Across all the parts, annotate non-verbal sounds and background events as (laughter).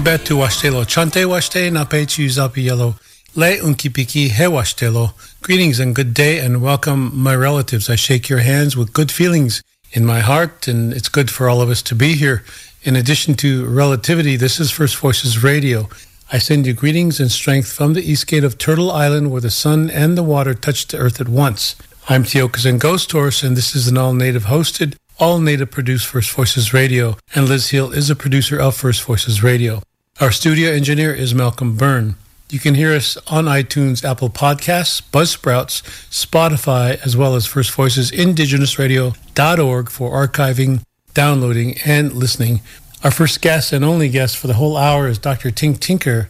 Betu washtelo chante washte na pechu zapi yellow le unkipiki he washtelo. Greetings and good day and welcome my relatives. I shake your hands with good feelings in my heart and it's good for all of us to be here. In addition to relativity, this is First Voices Radio. I send you greetings and strength from the east gate of Turtle Island where the sun and the water touch the earth at once. I'm Tiokasin Ghost Horse and this is an all-native hosted all native produced First Voices Radio, and Liz Hill is a producer of First Voices Radio. Our studio engineer is Malcolm Byrne. You can hear us on iTunes, Apple Podcasts, Buzzsprouts, Spotify, as well as First Voices Indigenousradio.org for archiving, downloading, and listening. Our first guest and only guest for the whole hour is Dr. Tink Tinker.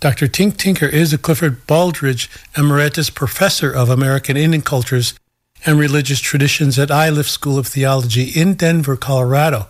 Dr. Tink Tinker is a Clifford Baldridge Emeritus Professor of American Indian Cultures and Religious Traditions at Iliff School of Theology in Denver, Colorado.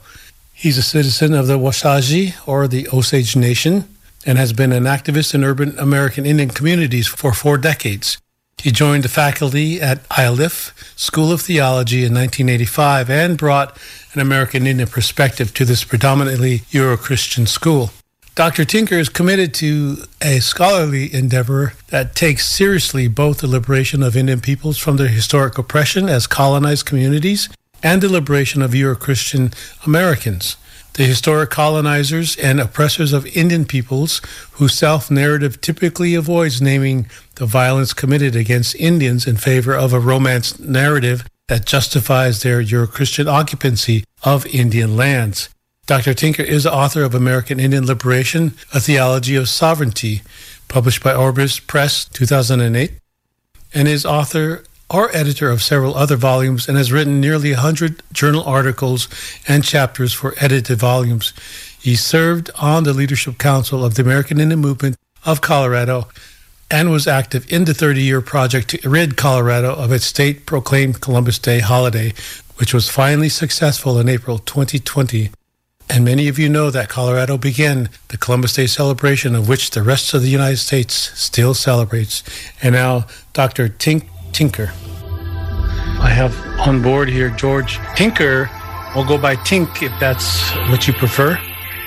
He's a citizen of the Wasaji, or the Osage Nation, and has been an activist in urban American Indian communities for four decades. He joined the faculty at Iliff School of Theology in 1985 and brought an American Indian perspective to this predominantly Euro-Christian school. Dr. Tinker is committed to a scholarly endeavor that takes seriously both the liberation of Indian peoples from their historic oppression as colonized communities and the liberation of Euro-Christian Americans, the historic colonizers and oppressors of Indian peoples whose self-narrative typically avoids naming the violence committed against Indians in favor of a romance narrative that justifies their Euro-Christian occupancy of Indian lands. Dr. Tinker is the author of American Indian Liberation, A Theology of Sovereignty, published by Orbis Press 2008, and is author or editor of several other volumes and has written nearly 100 journal articles and chapters for edited volumes. He served on the Leadership Council of the American Indian Movement of Colorado and was active in the 30-year project to rid Colorado of its state-proclaimed Columbus Day holiday, which was finally successful in April 2020. And many of you know that Colorado began the Columbus Day celebration of which the rest of the United States still celebrates. And now Dr. Tink Tinker. I have on board here George Tinker. We'll go by Tink if that's what you prefer.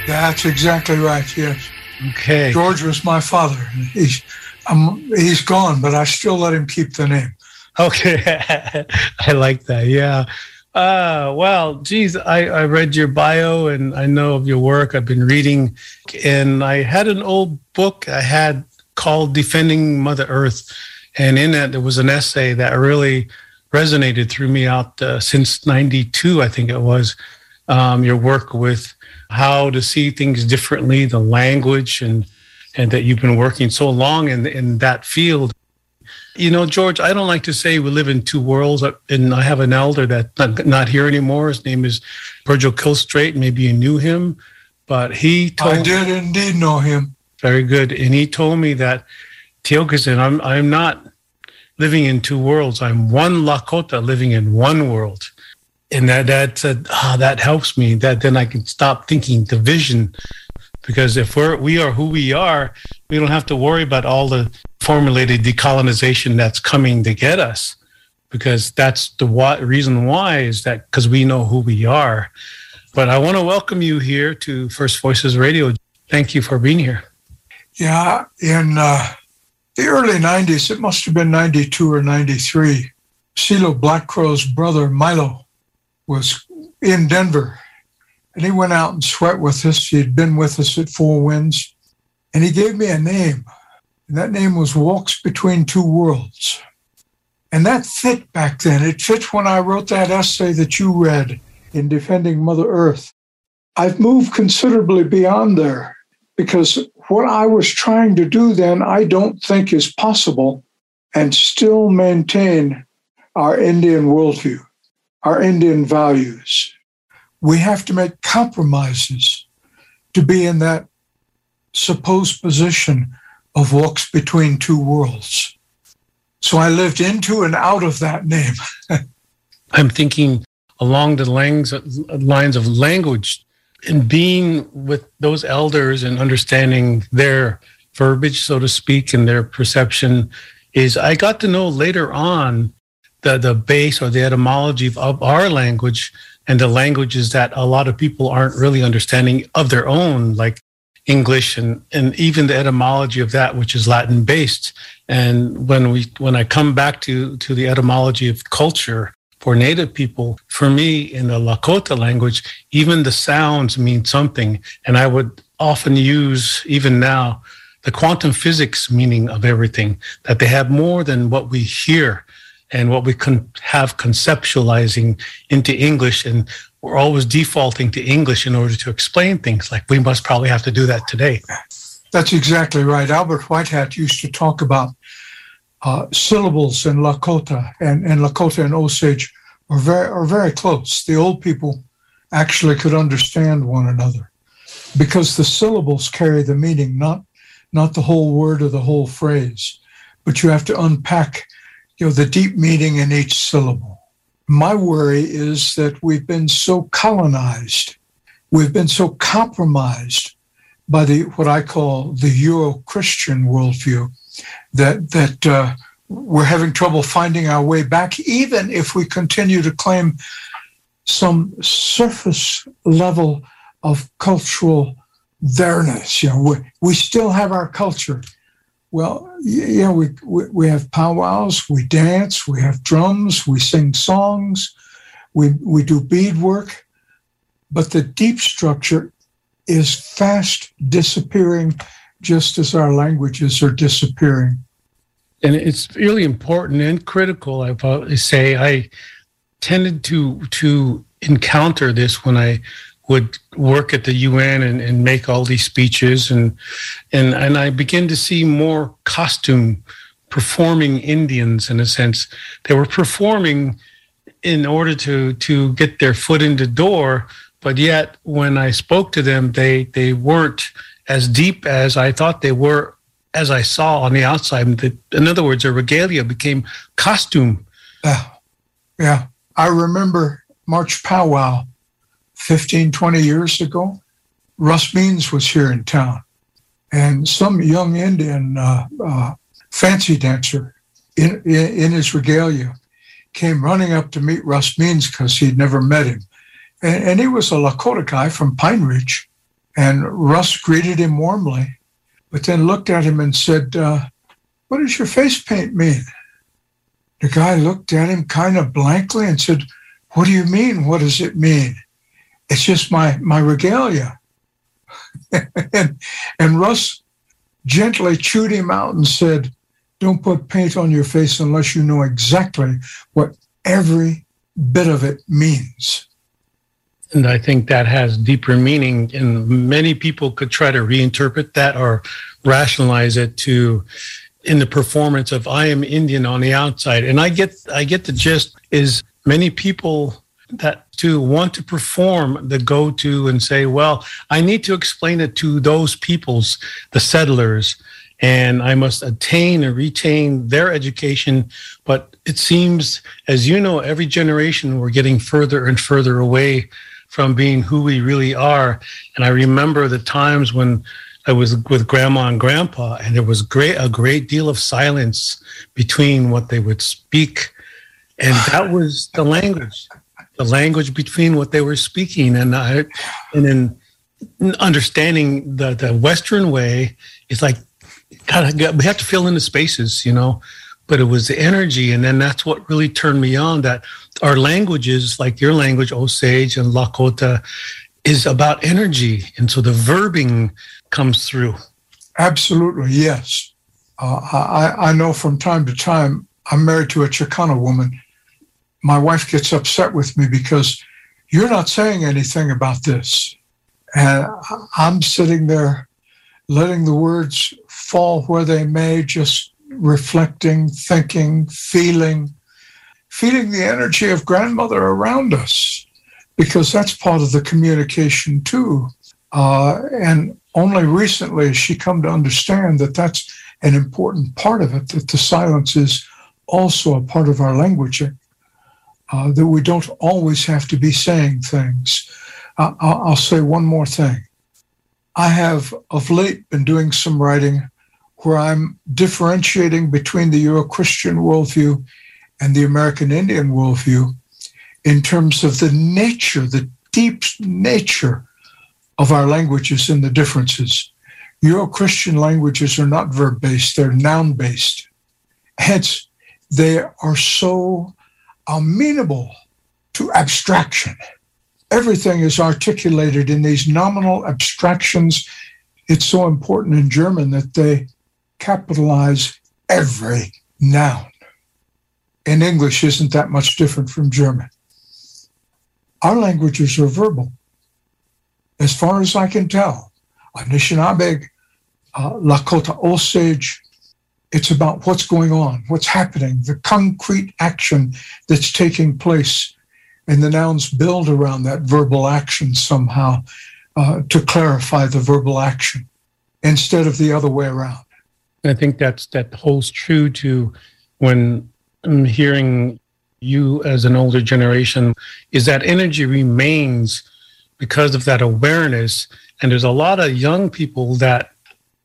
That's exactly right, yes. Okay. George was my father. He's, um, he's gone, but I still let him keep the name. Okay. (laughs) I like that. Yeah. Uh, well, geez, I, I read your bio and I know of your work. I've been reading, and I had an old book I had called Defending Mother Earth and in that, there was an essay that really resonated through me out uh, since 92, I think it was. Um, your work with how to see things differently, the language, and and that you've been working so long in in that field. You know, George, I don't like to say we live in two worlds, uh, and I have an elder that's not, not here anymore. His name is Virgil Kills Straight. Maybe you knew him, but he told I did indeed know him. Very good, and he told me that Tiokasin, I'm I'm not living in two worlds. I'm one Lakota living in one world. And that that ah, that helps me. That then I can stop thinking division, Because if we're we are who we are, we don't have to worry about all the formulated decolonization that's coming to get us. Because that's the why, reason why is that because we know who we are. But I want to welcome you here to First Voices Radio. Thank you for being here. Yeah, in uh, the early 90s, it must have been 92 or 93, Selo Black Crow's brother, Milo, was in Denver. And he went out and sweat with us. He had been with us at Four Winds. And he gave me a name. And that name was Walks Between Two Worlds. And that fit back then. It fit when I wrote that essay that you read in Defending Mother Earth. I've moved considerably beyond there because what I was trying to do then, I don't think is possible and still maintain our Indian worldview, our Indian values. We have to make compromises to be in that supposed position of walks between two worlds. So I lived into and out of that name. (laughs) I'm thinking along the lines of language and being with those elders and understanding their verbiage, so to speak, and their perception is I got to know later on the, the base or the etymology of, our language and the languages that a lot of people aren't really understanding of their own, like English and, and even the etymology of that, which is Latin based. And when we when I come back to to the etymology of culture, for Native people, for me in the Lakota language, even the sounds mean something. And I would often use, even now, the quantum physics meaning of everything, that they have more than what we hear and what we can have conceptualizing into English. And we're always defaulting to English in order to explain things. Like we must probably have to do that today. That's exactly right. Albert White Hat used to talk about uh, syllables in Lakota and, and Lakota and Osage are very are very close. The old people actually could understand one another because the syllables carry the meaning, not not the whole word or the whole phrase, but you have to unpack, you know, the deep meaning in each syllable. My worry is that we've been so colonized, we've been so compromised by the what I call the Euro-Christian worldview that that uh, we're having trouble finding our way back, even if we continue to claim some surface level of cultural there-ness. You know, we, we still have our culture. Well, yeah, we, we, we have powwows, we dance, we have drums, we sing songs, we, we do beadwork, but the deep structure is fast disappearing just as our languages are disappearing and it's really important and critical. I say I tended to to encounter this when I would work at the UN and, and make all these speeches and and and I begin to see more costume performing Indians in a sense. They were performing in order to to get their foot in the door, but yet when I spoke to them, they they weren't as deep as I thought they were as I saw on the outside. In other words, a regalia became costume. Uh, yeah. I remember March Powwow 15, 20 years ago. Russ Means was here in town, and some young Indian uh, uh, fancy dancer in, in, in, his regalia came running up to meet Russ Means because he'd never met him. And, and he was a Lakota guy from Pine Ridge. And Russ greeted him warmly but then looked at him and said, uh, What does your face paint mean? The guy looked at him kind of blankly and said, What do you mean? What does it mean? It's just my, my regalia. (laughs) and, and Russ gently chewed him out and said, Don't put paint on your face unless you know exactly what every bit of it means. And I think that has deeper meaning, and many people could try to reinterpret that or rationalize it to in the performance of I am Indian on the outside. And I get I get the gist is many people that to want to perform the go to and say, well, I need to explain it to those peoples, the settlers, and I must attain and retain their education. But it seems, as you know, every generation we're getting further and further away from being who we really are. And I remember the times when I was with grandma and grandpa, and there was great a great deal of silence between what they would speak, and that was the language, the language between what they were speaking, and I, and then understanding the the Western way is like, God, we have to fill in the spaces, you know. But it was the energy, and then that's what really turned me on. That our languages, like your language, Osage and Lakota, is about energy, and so the verbing comes through. Absolutely, yes. Uh, I, I know from time to time, I'm married to a Chicana woman. My wife gets upset with me because you're not saying anything about this. And I'm sitting there letting the words fall where they may, just reflecting, thinking, feeling, feeling the energy of grandmother around us, because that's part of the communication too. Uh, and only recently has she come to understand that that's an important part of it, that the silence is also a part of our language, uh, that we don't always have to be saying things. Uh, I'll say one more thing. I have of late been doing some writing where I'm differentiating between the Euro Christian worldview and the American Indian worldview in terms of the nature, the deep nature of our languages and the differences. Euro Christian languages are not verb based, they're noun based. Hence, they are so amenable to abstraction. Everything is articulated in these nominal abstractions. It's so important in German that they capitalize every noun. In English, isn't that much different from German. Our languages are verbal as far as I can tell, Anishinaabe, uh, Lakota Osage, it's about what's going on, what's happening, the concrete action that's taking place. And the nouns build around that verbal action somehow uh, to clarify the verbal action instead of the other way around. I think that's that holds true to when I'm hearing you as an older generation, is that energy remains because of that awareness. And there's a lot of young people that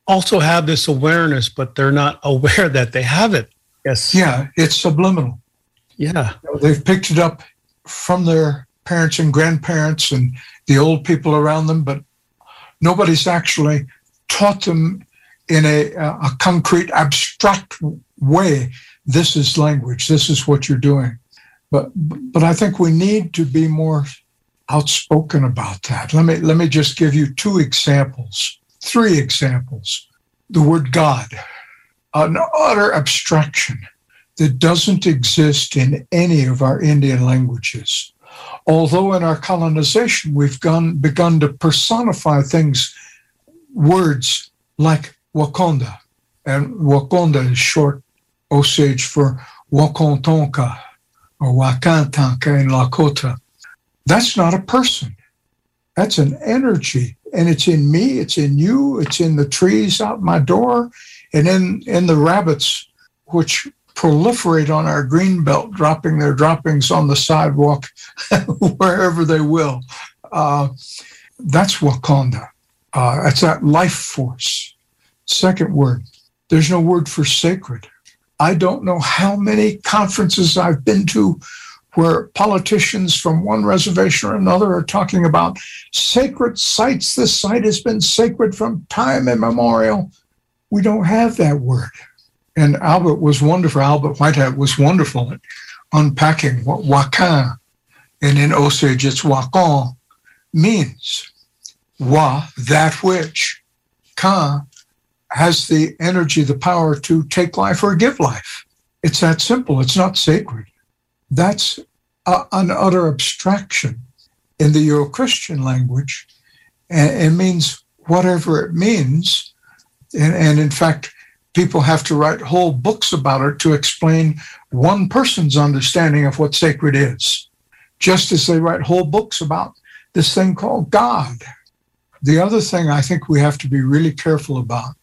also have this awareness, but they're not (laughs) aware that they have it. Yes. Yeah, it's subliminal. Yeah. They've picked it up from their parents and grandparents and the old people around them, but nobody's actually taught them in a, a concrete, abstract way. This is language. This is what you're doing. But but I think we need to be more outspoken about that. Let me let me just give you two examples, three examples. The word God, an utter abstraction that doesn't exist in any of our Indian languages. Although in our colonization we've gone, begun to personify things, words like Wakonda, and Wakanda is short Osage for Wakontonka or Wakantanka in Lakota. That's not a person. That's an energy. And it's in me, it's in you, it's in the trees out my door, and in, in the rabbits, which proliferate on our green belt, dropping their droppings on the sidewalk (laughs) wherever they will. Uh, that's Wakanda. Uh, that's that life force. Second word, there's no word for sacred. I don't know how many conferences I've been to where politicians from one reservation or another are talking about sacred sites. This site has been sacred from time immemorial. We don't have that word. And Albert was wonderful. Albert White Hat was wonderful at unpacking what wakan, and in Osage it's wakan, means. Wa, that which. Ka has the energy, the power to take life or give life. It's that simple. It's not sacred that's a, an utter abstraction in the Euro Christian language. And it means whatever it means. And, and in fact, people have to write whole books about it to explain one person's understanding of what sacred is, just as they write whole books about this thing called God. The other thing I think we have to be really careful about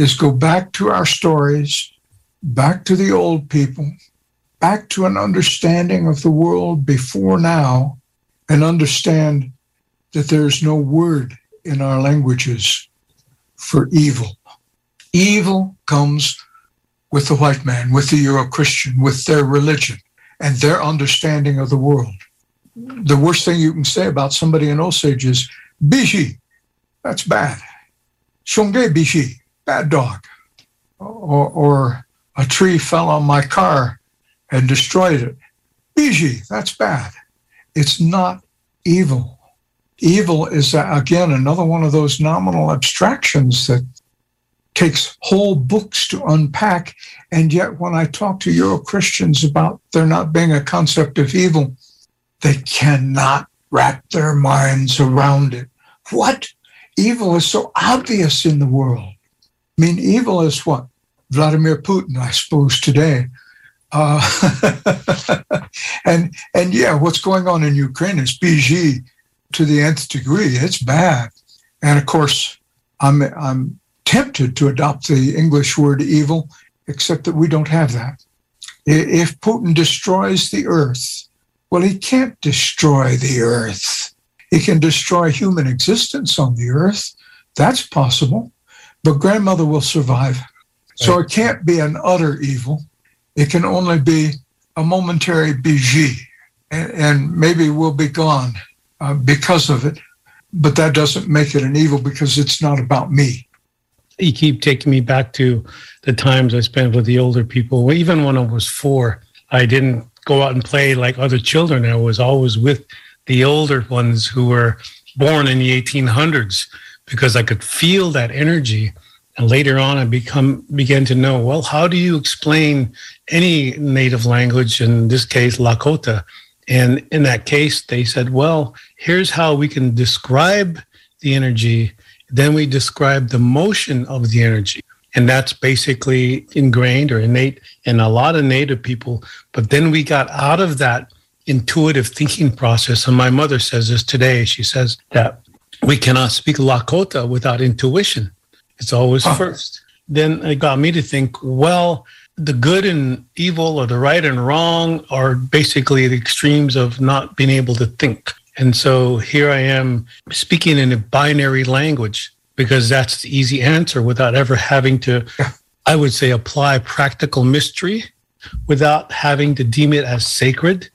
is go back to our stories, back to the old people, back to an understanding of the world before now and understand that there's no word in our languages for evil. Evil comes with the white man, with the Euro Christian, with their religion and their understanding of the world. The worst thing you can say about somebody in Osage is bishi, that's bad. Shonge bishi, bad dog. Or, or a tree fell on my car and destroyed it. Biji, that's bad. It's not evil. Evil is, again, another one of those nominal abstractions that takes whole books to unpack. And yet, when I talk to Euro Christians about there not being a concept of evil, they cannot wrap their minds around it. What? Evil is so obvious in the world. Mean, evil is what? Vladimir Putin, I suppose, today. Uh, (laughs) and and yeah, what's going on in Ukraine is BG to the nth degree. It's bad, and of course, I'm I'm tempted to adopt the English word evil, except that we don't have that. If Putin destroys the earth, well, he can't destroy the earth. He can destroy human existence on the earth. That's possible, but grandmother will survive. So it can't be an utter evil. It can only be a momentary BG, and, and maybe we'll be gone uh, because of it. But that doesn't make it an evil because it's not about me. You keep taking me back to the times I spent with the older people. Even when I was four, I didn't go out and play like other children. I was always with the older ones who were born in the 1800s because I could feel that energy and later on, I become began to know well, how do you explain any native language? In this case, Lakota. And in that case, they said, well, here's how we can describe the energy. Then we describe the motion of the energy. And that's basically ingrained or innate in a lot of Native people. But then we got out of that intuitive thinking process. And my mother says this today. She says that we cannot speak Lakota without intuition. It's always huh. first. Then it got me to think, well, the good and evil or the right and wrong are basically the extremes of not being able to think. And so here I am speaking in a binary language because that's the easy answer without ever having to, I would say, apply practical mystery without having to deem it as sacred.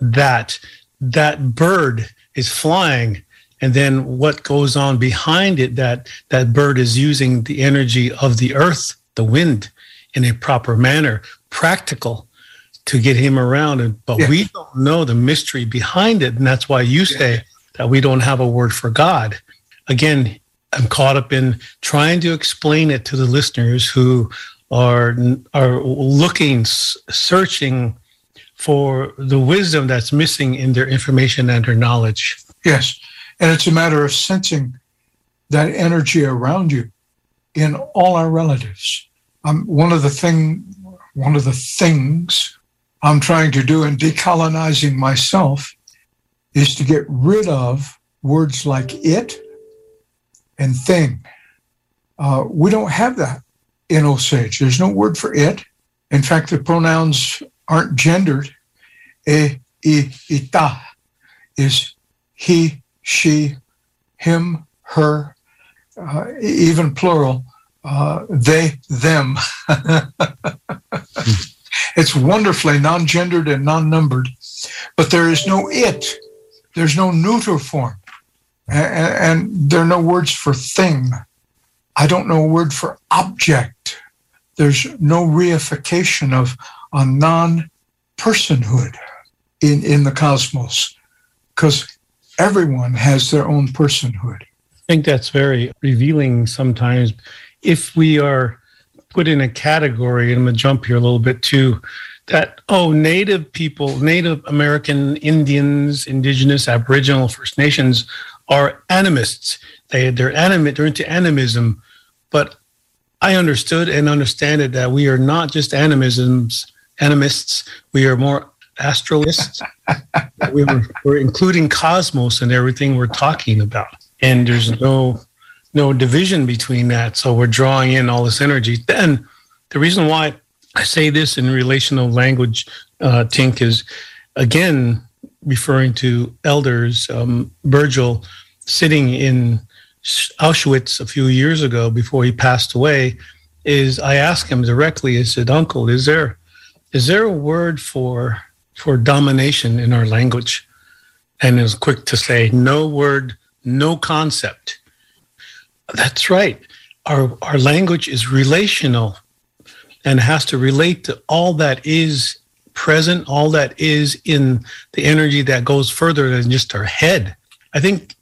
That that bird is flying and then what goes on behind it that that bird is using the energy of the earth the wind in a proper manner practical to get him around. And but we don't know the mystery behind it. And that's why you say that we don't have a word for god. Again i'm caught up in trying to explain it to the listeners who are are looking searching for the wisdom that's missing in their information and their knowledge. Yes and it's a matter of sensing that energy around you in all our relatives. Um, one of the thing, one of the things I'm trying to do in decolonizing myself is to get rid of words like it and thing. Uh, we don't have that in Osage. There's no word for it. In fact, the pronouns aren't gendered. E, i, ita is he, she, him, her, uh, even plural, uh, they, them. (laughs) it's wonderfully non gendered and non numbered, but there is no it. There's no neuter form. And, and there are no words for thing. I don't know a word for object. There's no reification of a non personhood in, in the cosmos because everyone has their own personhood. I think that's very revealing sometimes. If we are put in a category, and I'm going to jump here a little bit too, that, oh, Native people, Native American Indians, Indigenous, Aboriginal, First Nations are animists. They, they're animate, they're into animism. But I understood and understand it that we are not just animisms, animists. We are more astralists. we were, we're including cosmos and everything we're talking about. And there's no no division between that. So we're drawing in all this energy. Then the reason why I say this in relational language, uh, Tink, is again, referring to elders, um, Virgil, sitting in Auschwitz a few years ago before he passed away, is I asked him directly. I said, "Uncle, is there is there a word for for domination in our language?" And was quick to say, "No word, no concept." That's right. Our our language is relational and has to relate to all that is present, all that is in the energy that goes further than just our head. I think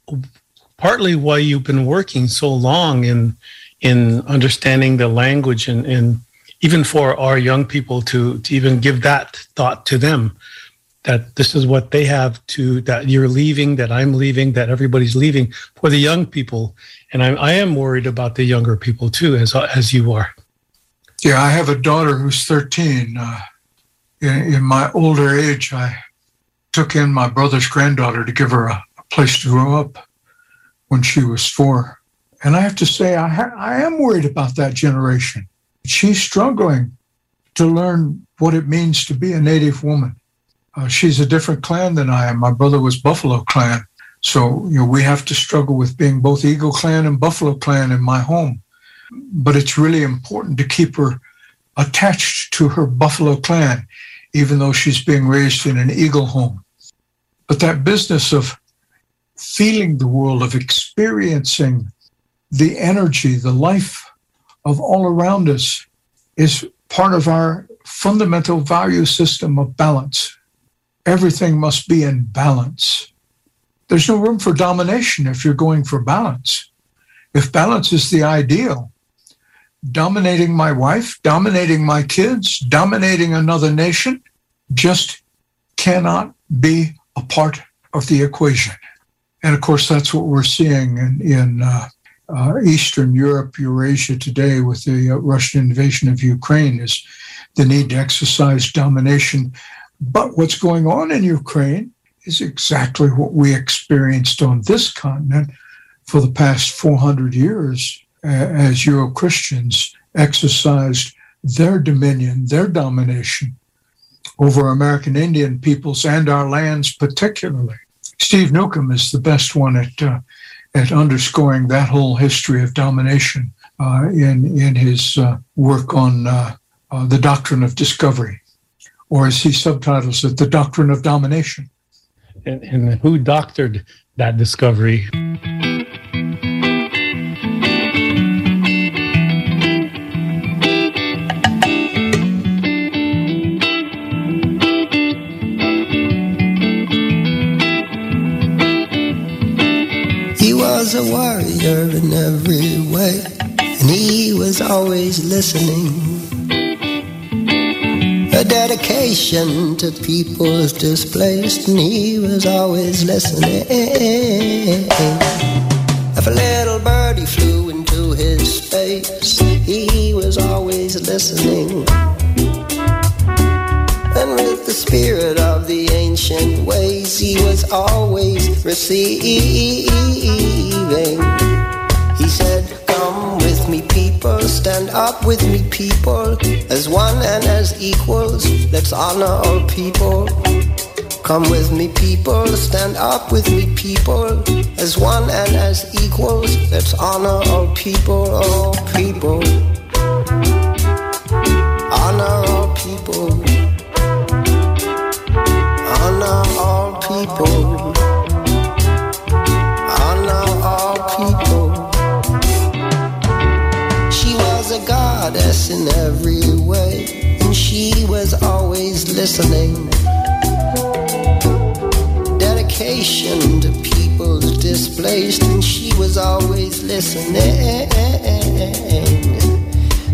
partly why you've been working so long in in understanding the language and, and even for our young people to, to even give that thought to them that this is what they have to that you're leaving that i'm leaving that everybody's leaving for the young people. And i, I am worried about the younger people too as as you are. Yeah i have a daughter who's 13 uh, in, in, my older age i took in my brother's granddaughter to give her a, a place to grow up when she was four. And I have to say, I, ha- I am worried about that generation. She's struggling to learn what it means to be a Native woman. Uh, she's a different clan than I am. My brother was Buffalo Clan. So, you know, we have to struggle with being both Eagle Clan and Buffalo Clan in my home. But it's really important to keep her attached to her Buffalo Clan, even though she's being raised in an Eagle home. But that business of feeling the world, of experiencing the energy, the life of all around us is part of our fundamental value system of balance. Everything must be in balance. There's no room for domination if you're going for balance. If balance is the ideal, dominating my wife, dominating my kids, dominating another nation just cannot be a part of the equation. And of course, that's what we're seeing in, in uh, uh, Eastern Europe, Eurasia today with the uh, Russian invasion of Ukraine is the need to exercise domination. But what's going on in Ukraine is exactly what we experienced on this continent for the past 400 years uh, as Euro Christians exercised their dominion, their domination over American Indian peoples and our lands, particularly. Steve Newcomb is the best one at uh, at underscoring that whole history of domination uh, in in his uh, work on uh, uh, the doctrine of discovery, or as he subtitles it, the doctrine of domination. And, and who doctored that discovery? Was a warrior in every way, and he was always listening. A dedication to people's displaced, and he was always listening. If a little birdie flew into his space, he was always listening. And with the spirit of the ancient ways, he was always receiving. He said, Come with me, people, stand up with me, people, as one and as equals. Let's honor all people. Come with me, people, stand up with me, people, as one and as equals. Let's honor all people, all people. Honor all people. people. Always listening. Dedication to people's displaced, and she was always listening.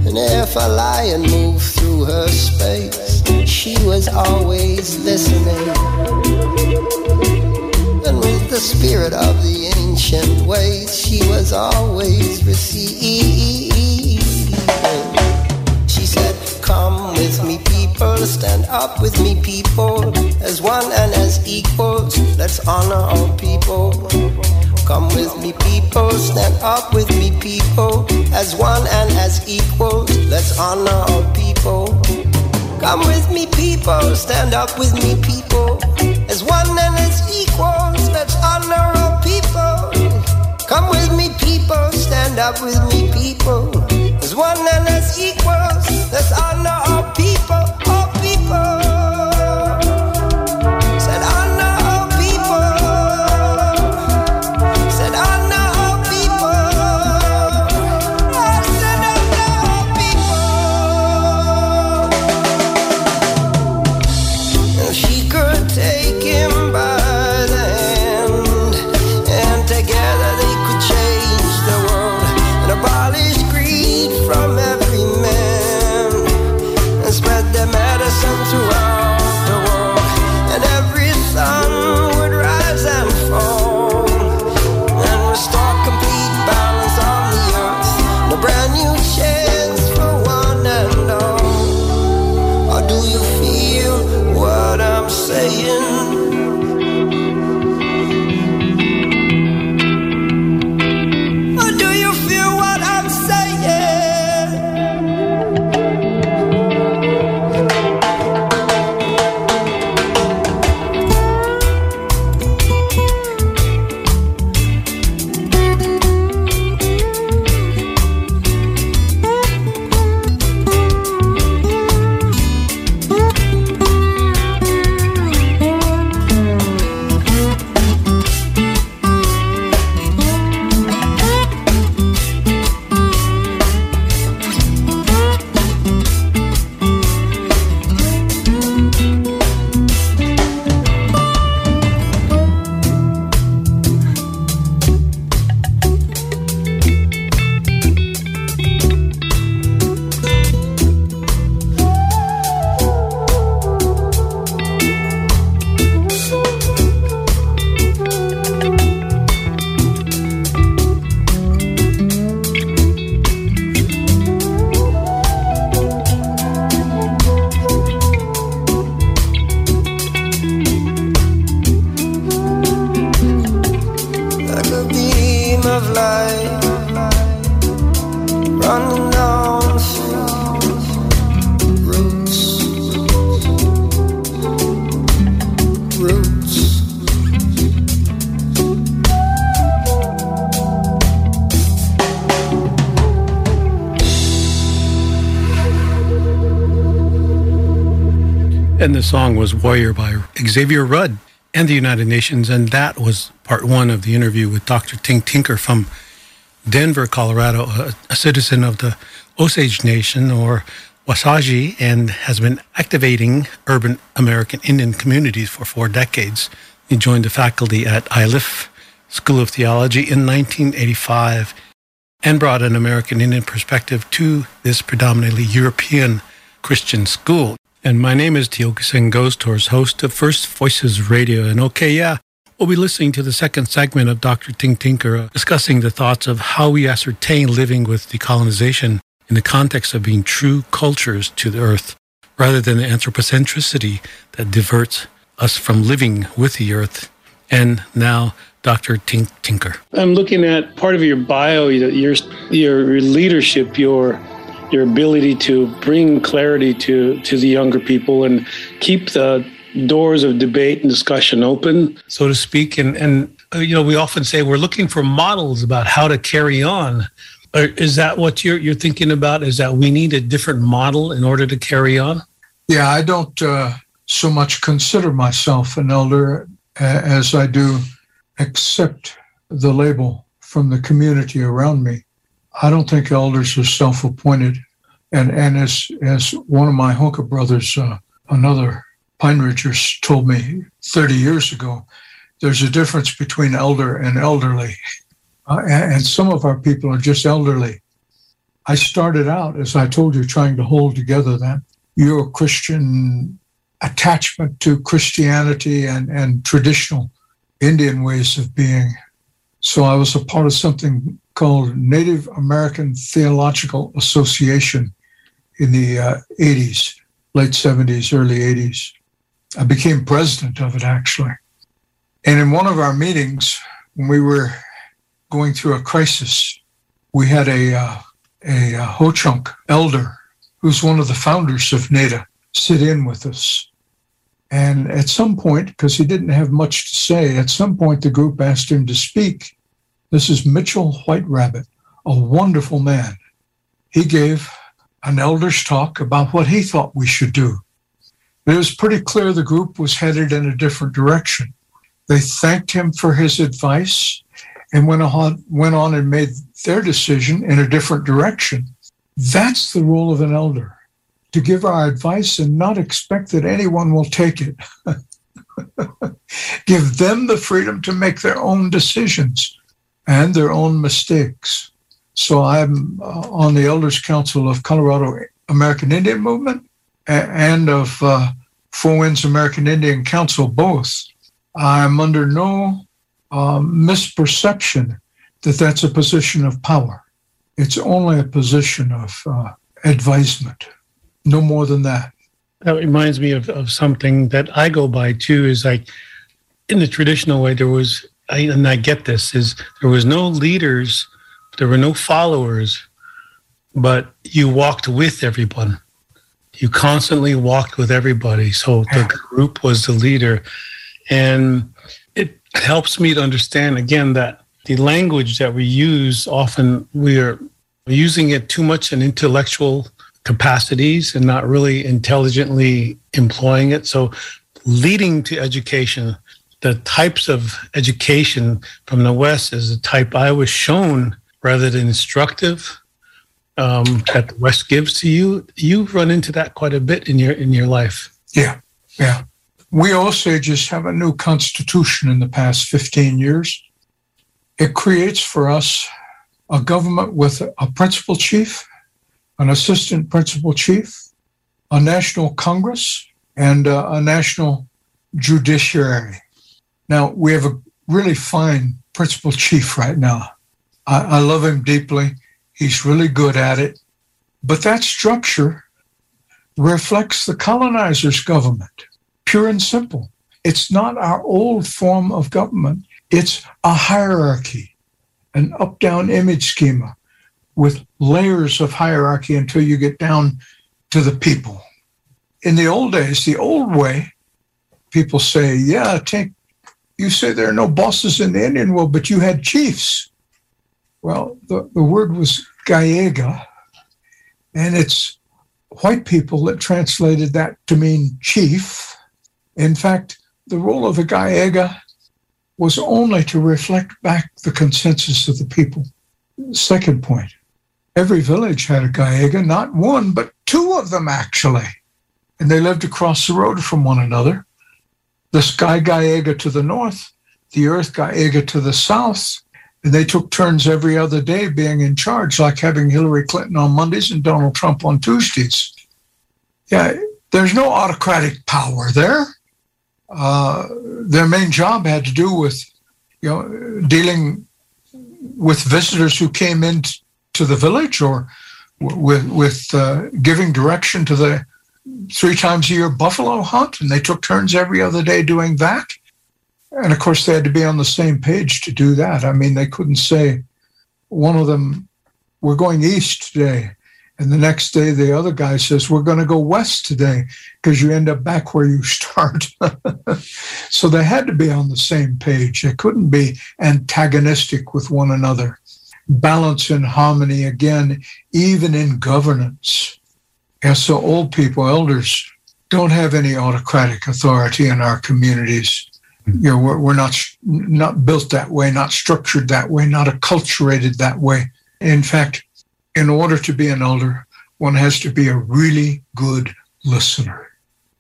And if a lion moved through her space, she was always listening. And with the spirit of the ancient ways, she was always receiving. She said, Come with me, people, stand up with me, people, as one and as equals. Let's honor all people. Come with me, people, stand up with me, people, as one and as equals. Let's honor all people. Come with me, people, stand up with me, people as one and as equals. Let's honor our people. Come with me, people. Stand up with me, people. As one and as equals. Let's honor our people. Warrior by Xavier Rudd and the United Nations. And that was part one of the interview with Dr. Tink Tinker from Denver, Colorado, a, a citizen of the Osage Nation or Wasaji and has been activating urban American Indian communities for four decades. He joined the faculty at Iliff School of Theology in 1985 and brought an American Indian perspective to this predominantly European Christian school. And my name is Tiokasin Ghost host of First Voices Radio. And okay, yeah, we'll be listening to the second segment of Dr. Tink Tinker uh, discussing the thoughts of how we ascertain living with decolonization in the context of being true cultures to the earth, rather than the anthropocentricity that diverts us from living with the earth. And now, Dr. Tink Tinker. I'm looking at part of your bio, your, your leadership, your your ability to bring clarity to to the younger people and keep the doors of debate and discussion open, so to speak. And and uh, you know, we often say we're looking for models about how to carry on. Is that what you're you're thinking about? Is that we need a different model in order to carry on? Yeah, I don't uh, so much consider myself an elder as I do accept the label from the community around me. I don't think elders are self-appointed. And and as as one of my Honka brothers, uh, another Pine Ridgers, told me 30 years ago, there's a difference between elder and elderly. Uh, and, and some of our people are just elderly. I started out, as I told you, trying to hold together that Euro Christian attachment to Christianity and, and traditional Indian ways of being. So I was a part of something called Native American Theological Association in the uh, 80s, late 70s, early 80s. I became president of it actually. And in one of our meetings, when we were going through a crisis, we had a, uh, a, a Ho Chunk elder who's one of the founders of NATA sit in with us. And at some point, because he didn't have much to say, at some point the group asked him to speak. This is Mitchell White Rabbit, a wonderful man. He gave an elder's talk about what he thought we should do. It was pretty clear the group was headed in a different direction. They thanked him for his advice and went on, went on and made their decision in a different direction. That's the role of an elder to give our advice and not expect that anyone will take it. (laughs) give them the freedom to make their own decisions and their own mistakes. So I'm uh, on the Elders Council of Colorado American Indian Movement and of uh, Four Winds American Indian Council, both. I'm under no um, misperception that that's a position of power. It's only a position of uh, advisement, no more than that. That reminds me of, of something that I go by too. Is like in the traditional way, there was, I, and I get this, is there was no leaders, there were no followers, but you walked with everyone. You constantly walked with everybody. So the group was the leader. And it helps me to understand again that the language that we use often we are using it too much in intellectual capacities and not really intelligently employing it. So, leading to education, the types of education from the West is the type I was shown rather than instructive um, that the West gives to you. You've run into that quite a bit in your in your life. Yeah, yeah. We also just have a new constitution in the past 15 years. It creates for us a government with a principal chief, an assistant principal chief, a national Congress, and uh, a national judiciary. Now, we have a really fine principal chief right now. I, I love him deeply. He's really good at it. But that structure reflects the colonizer's government, pure and simple. It's not our old form of government, it's a hierarchy an up down image schema with layers of hierarchy until you get down to the people. In the old days, the old way, people say, yeah, take, you say there are no bosses in the Indian world, but you had chiefs. Well, the, the word was Gallega, and it's white people that translated that to mean chief. In fact, the role of a Gallega was only to reflect back the consensus of the people. Second point, every village had a Gallega, not one, but two of them actually. And they lived across the road from one another. The sky Gallega to the north, the earth Gallega to the south. And they took turns every other day being in charge, like having Hillary Clinton on Mondays and Donald Trump on Tuesdays. Yeah, there's no autocratic power there uh, their main job had to do with, you know, dealing with visitors who came into the village or with with uh, giving direction to the three times a year buffalo hunt, and they took turns every other day doing that. And of course, they had to be on the same page to do that. I mean, they couldn't say one of them, "We're going east today," And the next day, the other guy says, We're going to go west today because you end up back where you (laughs) start. (laughs) so they had to be on the same page. They couldn't be antagonistic with one another. Balance and harmony again, even in governance. And so old people, elders, don't have any autocratic authority in our communities. Mm-hmm. You know, we're, we're not not built that way, not structured that way, not acculturated that way. In fact, in order to be an elder, one has to be a really good listener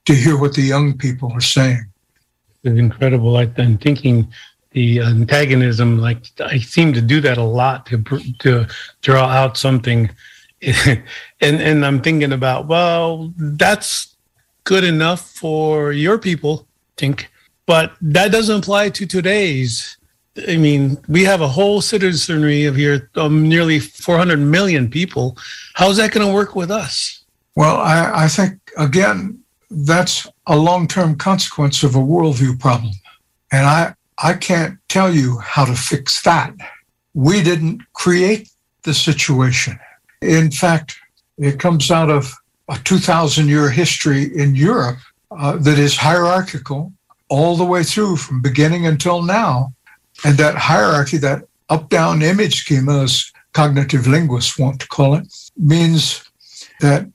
to hear what the young people are saying. It's incredible. I, am thinking the antagonism, like I seem to do that a lot to to draw out something, (laughs) and and I'm thinking about well, that's good enough for your people, think, but that doesn't apply to today's I mean, we have a whole citizenry of here, um, nearly 400 million people. How's that going to work with us? Well, I, I think, again, that's a long term consequence of a worldview problem. And I, I can't tell you how to fix that. We didn't create the situation. In fact, it comes out of a 2,000 year history in Europe uh, that is hierarchical all the way through from beginning until now. And that hierarchy, that up down image schema, as cognitive linguists want to call it, means that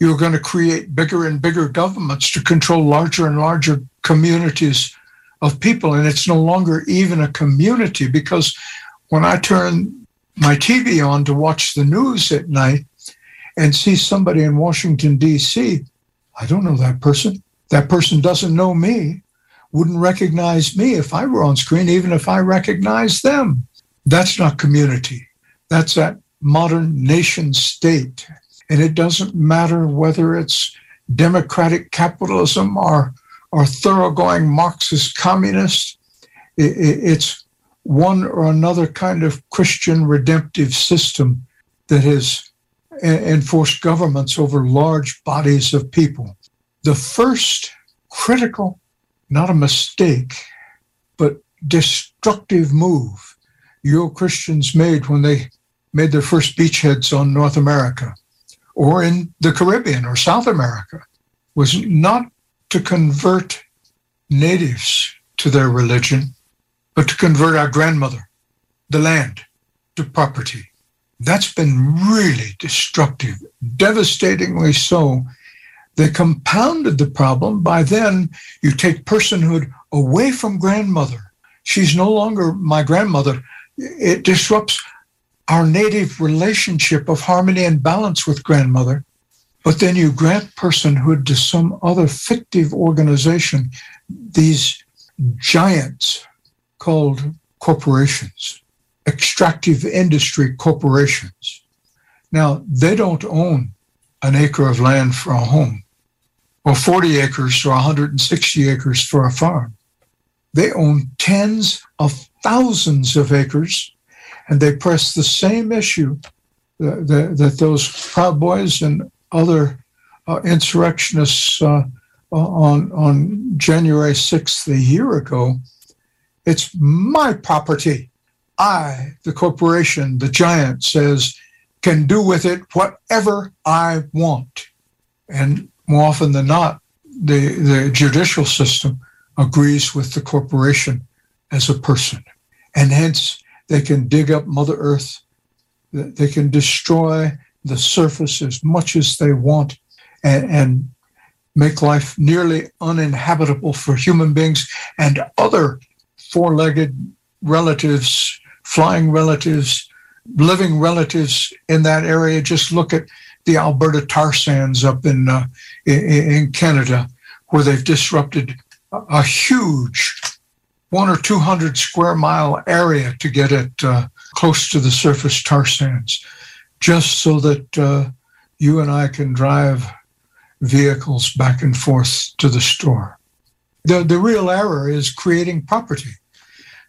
you're going to create bigger and bigger governments to control larger and larger communities of people. And it's no longer even a community because when I turn my TV on to watch the news at night and see somebody in Washington, D.C., I don't know that person. That person doesn't know me, wouldn't recognize me if I were on screen, even if I recognized them. That's not community. That's that modern nation state. And it doesn't matter whether it's democratic capitalism or, or thoroughgoing Marxist communist. It, it, it's one or another kind of Christian redemptive system that has enforced governments over large bodies of people. The first critical, not a mistake, but destructive move Euro Christians made when they made their first beachheads on North America or in the Caribbean or South America was not to convert natives to their religion, but to convert our grandmother, the land, to property. That's been really destructive, devastatingly so. They compounded the problem by then you take personhood away from grandmother. She's no longer my grandmother. It disrupts our native relationship of harmony and balance with grandmother. But then you grant personhood to some other fictive organization, these giants called corporations extractive industry corporations. Now, they don't own an acre of land for a home or 40 acres or 160 acres for a farm. They own tens of thousands of acres and they press the same issue that, that, that those Proud Boys and other uh, insurrectionists uh, on, on January 6th a year ago. It's my property. I, the corporation, the giant, says, can do with it whatever I want. And more often than not, the, the judicial system agrees with the corporation as a person. And hence, they can dig up Mother Earth. They can destroy the surface as much as they want and, and make life nearly uninhabitable for human beings and other four legged relatives flying relatives, living relatives in that area. Just look at the Alberta tar sands up in, uh, in, in Canada, where they've disrupted a huge one or 200 square mile area to get it uh, close to the surface tar sands, just so that uh, you and I can drive vehicles back and forth to the store. The, the real error is creating property.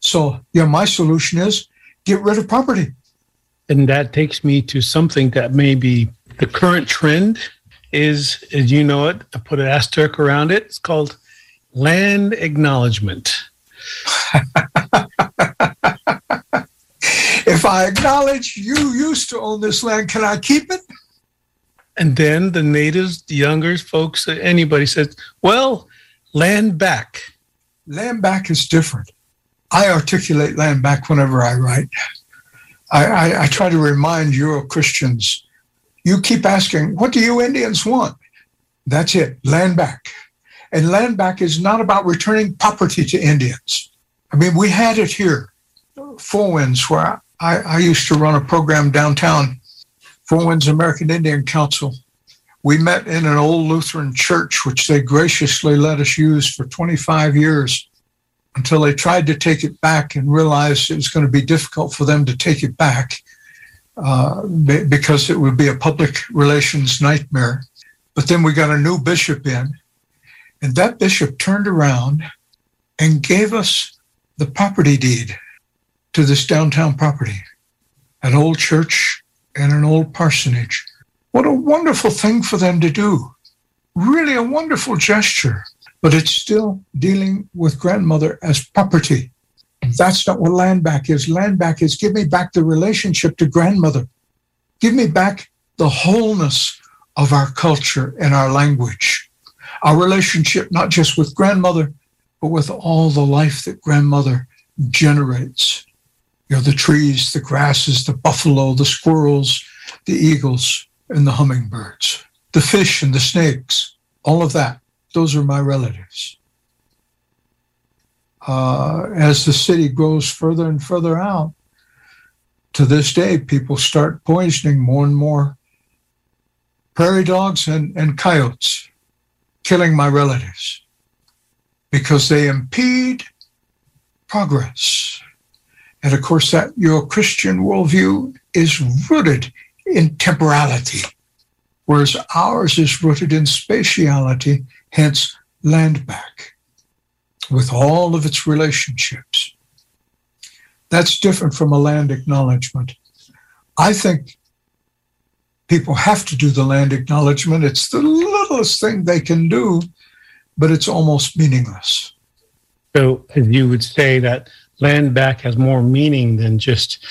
So, yeah, my solution is get rid of property. And that takes me to something that may be the current trend is, as you know it, I put an asterisk around it. It's called land acknowledgement. (laughs) if I acknowledge you used to own this land, can I keep it? And then the natives, the younger folks, anybody says, well, land back. Land back is different. I articulate land back whenever I write. I, I, I try to remind Euro Christians you keep asking, what do you Indians want? That's it, land back. And land back is not about returning property to Indians. I mean, we had it here, Four Winds, where I, I used to run a program downtown, Four Winds American Indian Council. We met in an old Lutheran church, which they graciously let us use for 25 years until they tried to take it back and realized it was going to be difficult for them to take it back uh, because it would be a public relations nightmare. But then we got a new bishop in, and that bishop turned around and gave us the property deed to this downtown property, an old church and an old parsonage. What a wonderful thing for them to do. Really a wonderful gesture but it's still dealing with grandmother as property. That's not what land back is. Land back is give me back the relationship to grandmother. Give me back the wholeness of our culture and our language. Our relationship, not just with grandmother, but with all the life that grandmother generates. You know, the trees, the grasses, the buffalo, the squirrels, the eagles, and the hummingbirds, the fish and the snakes, all of that. Those are my relatives. Uh, as the city grows further and further out, to this day, people start poisoning more and more prairie dogs and, and coyotes, killing my relatives because they impede progress. And of course, that Euro Christian worldview is rooted in temporality, whereas ours is rooted in spatiality, hence land back, with all of its relationships. That's different from a land acknowledgement. I think people have to do the land acknowledgement. It's the littlest thing they can do, but it's almost meaningless. So you would say that land back has more meaning than just,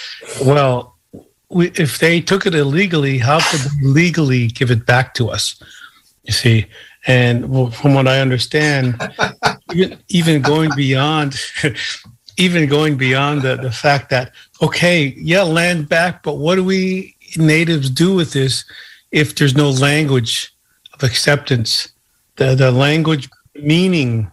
well, we, if they took it illegally, how could they legally give it back to us? You see, and from what I understand, even, even going beyond (laughs) even going beyond the, the fact that, okay, yeah, land back, but what do we natives do with this if there's no language of acceptance? The, the language meaning,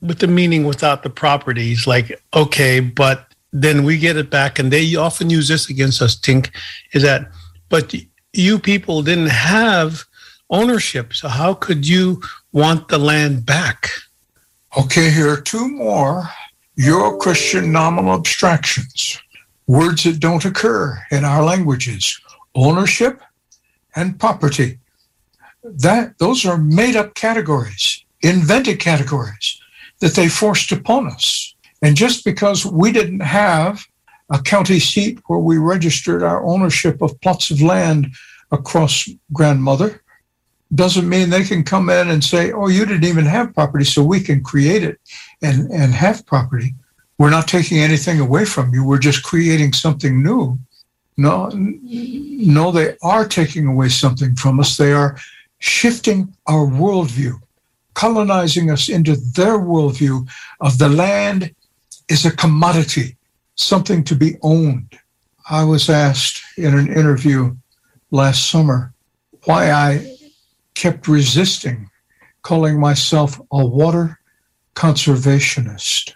with the meaning without the properties, like, okay, but then we get it back. And they often use this against us, Tink, is that, but you people didn't have ownership. So how could you want the land back? Okay, here are two more Euro Christian nominal abstractions, words that don't occur in our languages, ownership and property. That those are made up categories, invented categories that they forced upon us. And just because we didn't have a county seat where we registered our ownership of plots of land across grandmother doesn't mean they can come in and say, oh, you didn't even have property, so we can create it and, and have property. We're not taking anything away from you. We're just creating something new. No, no, they are taking away something from us. They are shifting our worldview, colonizing us into their worldview of the land is a commodity, something to be owned. I was asked in an interview last summer why I kept resisting calling myself a water conservationist.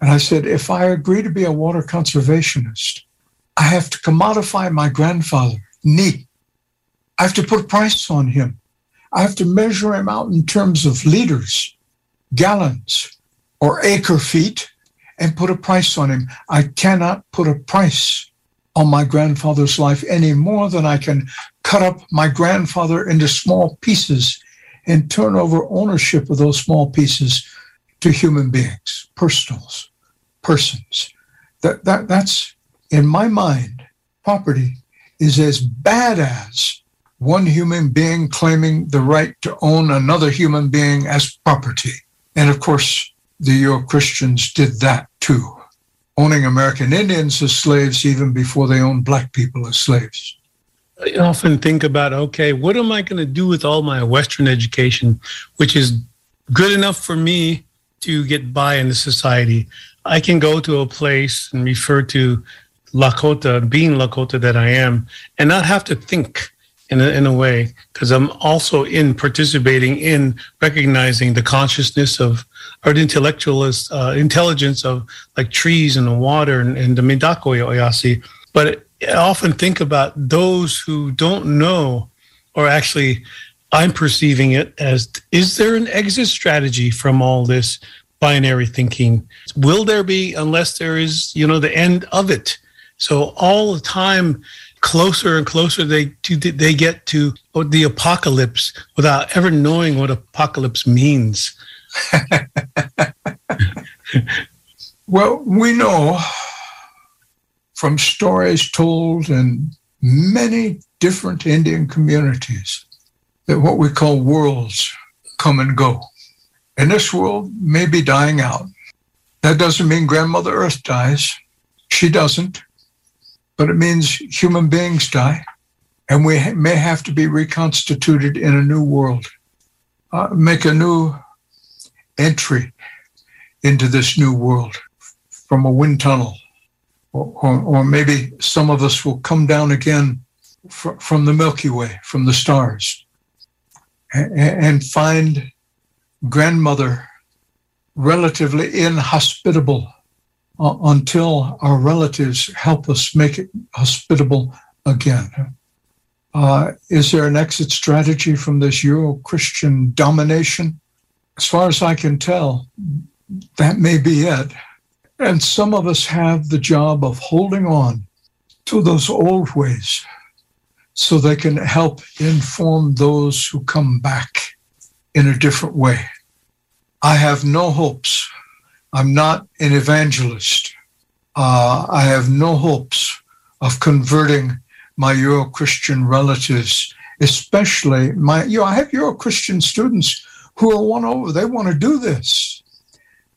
And I said, if I agree to be a water conservationist, I have to commodify my grandfather, Ni. I have to put a price on him. I have to measure him out in terms of liters, gallons, or acre feet and put a price on him. I cannot put a price on my grandfather's life any more than I can cut up my grandfather into small pieces and turn over ownership of those small pieces to human beings, personals, persons. That, that, that's, in my mind, property is as bad as one human being claiming the right to own another human being as property. And of course, the Euro Christians did that too, owning American Indians as slaves even before they owned black people as slaves. I often think about okay, what am I going to do with all my Western education, which is good enough for me to get by in the society? I can go to a place and refer to Lakota, being Lakota that I am, and not have to think in a, in a way, because I'm also in participating in recognizing the consciousness of or the intellectualist uh, intelligence of like trees and the water and, and the Mitakuye Oyasin. But I often think about those who don't know, or actually, I'm perceiving it as is there an exit strategy from all this binary thinking? Will there be, unless there is, you know, the end of it? So all the time, closer and closer they to, they get to the apocalypse without ever knowing what apocalypse means. (laughs) well, we know from stories told in many different Indian communities that what we call worlds come and go. And this world may be dying out. That doesn't mean Grandmother Earth dies. She doesn't. But it means human beings die. And we may have to be reconstituted in a new world. uh, make a new entry into this new world from a wind tunnel. Or, or, or maybe some of us will come down again fr- from the Milky Way, from the stars, and, and find grandmother relatively inhospitable uh, until our relatives help us make it hospitable again. Uh, is there an exit strategy from this Euro Christian domination? As far as I can tell, that may be it. And some of us have the job of holding on to those old ways so they can help inform those who come back in a different way. I have no hopes. I'm not an evangelist. Uh, I have no hopes of converting my Euro Christian relatives, especially my, you know, I have Euro Christian students who are won over. They want to do this.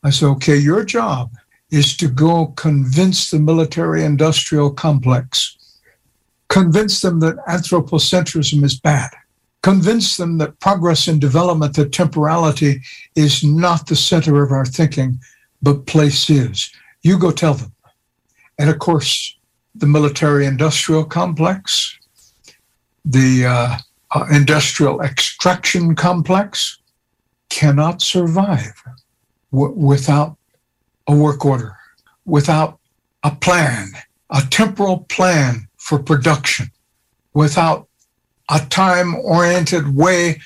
I said, okay, your job is to go convince the military industrial complex, convince them that anthropocentrism is bad, convince them that progress and development, that temporality is not the center of our thinking, but place is. You go tell them. And of course, the military industrial complex, the uh, uh, industrial extraction complex cannot survive w- without a work order, without a plan, a temporal plan for production, without a time oriented way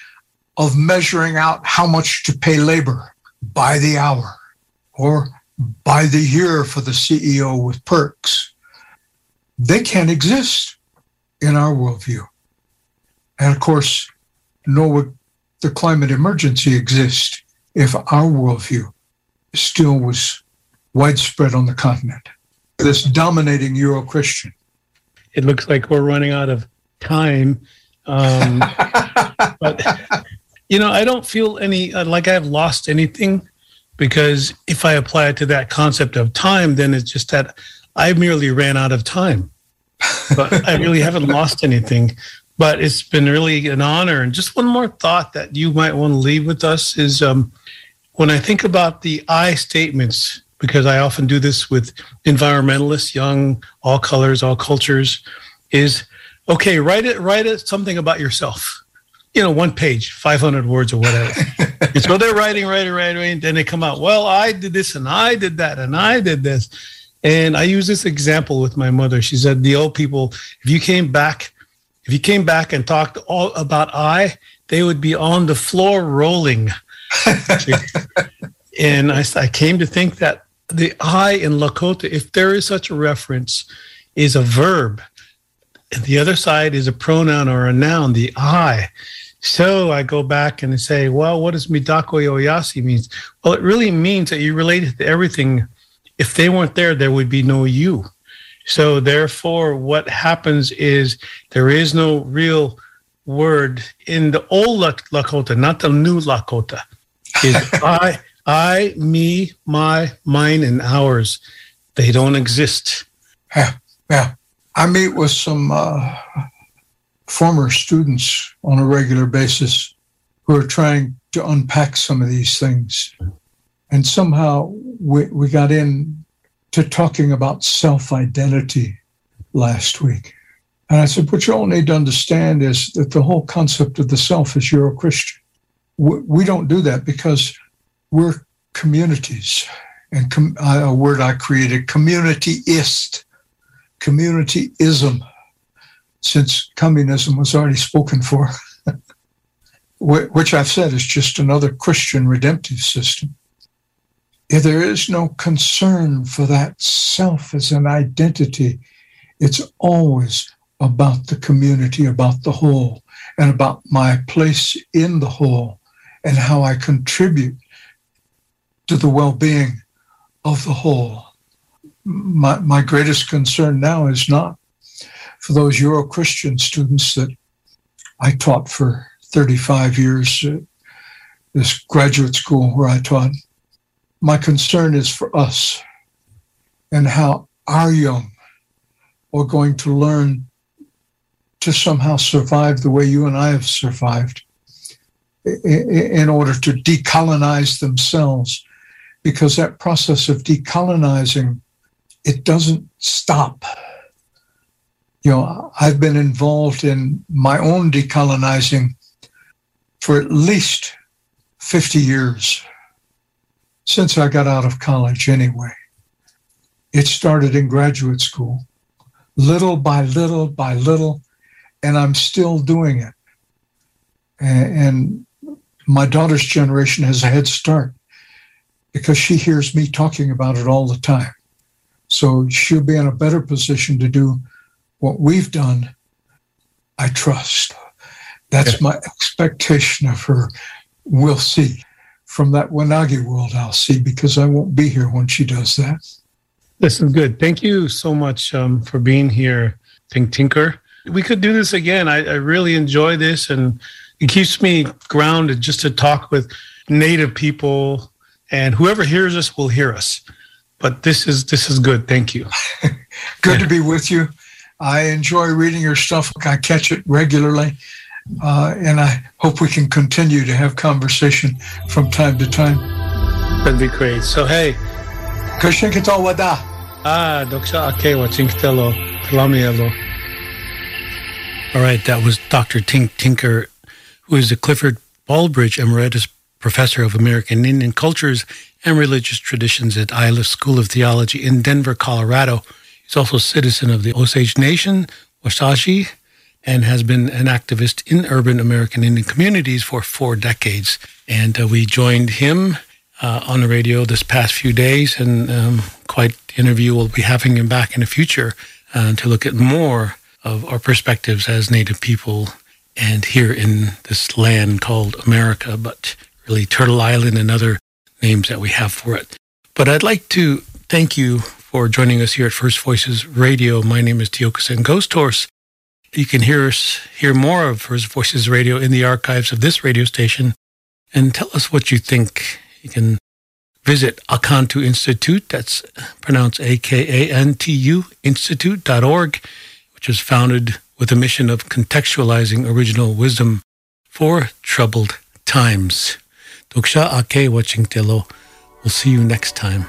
of measuring out how much to pay labor by the hour or by the year for the CEO with perks they can't exist in our worldview. And of course, nor would the climate emergency exist if our worldview still was widespread on the continent. This dominating Euro Christian. It looks like we're running out of time. Um, (laughs) but, you know, I don't feel any uh, like I've lost anything because if I apply it to that concept of time, then it's just that I merely ran out of time. but I really (laughs) haven't lost anything. But it's been really an honor. And just one more thought that you might want to leave with us is um, when I think about the I statements, because I often do this with environmentalists, young, all colors, all cultures, is okay, write it, write it something about yourself. You know, one page, 500 words or whatever. (laughs) and so they're writing, writing, writing, and then they come out, well, I did this and I did that and I did this. And I use this example with my mother. She said, the old people, if you came back, if you came back and talked all about I, they would be on the floor rolling. (laughs) and I, I came to think that the I in Lakota, if there is such a reference, is a verb. And the other side is a pronoun or a noun, the I. So I go back and say, well, what does Mitakuye Oyasin means? Well, it really means that you relate to everything if they weren't there, there would be no you. So therefore, what happens is there is no real word in the old Lakota, not the new Lakota. Is (laughs) I, I, me, my, mine, and ours. They don't exist. Yeah, yeah. I meet with some uh, former students on a regular basis who are trying to unpack some of these things. And somehow we, we got in to talking about self identity last week. And I said, what you all need to understand is that the whole concept of the self is Euro Christian. We don't do that because we're communities. And com- a word I created, communityist, communityism, since communism was already spoken for, (laughs) which I've said is just another Christian redemptive system if there is no concern for that self as an identity, it's always about the community, about the whole, and about my place in the whole and how I contribute to the well being of the whole. My, my greatest concern now is not for those Euro Christian students that I taught for 35 years at this graduate school where I taught. My concern is for us and how our young are going to learn to somehow survive the way you and I have survived in order to decolonize themselves because that process of decolonizing it doesn't stop. You know i've been involved in my own decolonizing for at least 50 years since i got out of college anyway. It started in graduate school little by little by little and i'm still doing it. And my daughter's generation has a head start because she hears me talking about it all the time. So she'll be in a better position to do what we've done. I trust. That's my expectation of her. We'll see. From that Wanagi world, I'll see because I won't be here when she does that. This is good. Thank you so much um, for being here, Tink Tinker. We could do this again. I, I really enjoy this and it keeps me grounded just to talk with native people and whoever hears us will hear us but this is this is good. Thank you. (laughs) Good to be with you. I enjoy reading your stuff. I catch it regularly uh, and i hope we can continue to have conversation from time to time. That'd be great. So hey. Ah doksha akewa chinkitelo all right that was dr tink tinker who is the Clifford Baldridge Emeritus Professor of American Indian Cultures and Religious Traditions at Iliff School of Theology in Denver, Colorado. He's also a citizen of the Osage Nation, Wazhazhe, and has been an activist in urban American Indian communities for four decades. And uh, we joined him uh, on the radio this past few days, and um, quite the interview. We'll be having him back in the future uh, to look at more of our perspectives as Native people and here in this land called America, but really Turtle Island and other names that we have for it. But I'd like to thank you for joining us here at First Voices Radio. My name is Tiokasin Ghost Horse. You can hear us hear more of First Voices Radio in the archives of this radio station and tell us what you think. You can visit Akantu Institute, that's pronounced A-K-A-N-T-U, institute.org, which was founded with a mission of contextualizing original wisdom for troubled times. Doksha Ake Wachingtelo. We'll see you next time.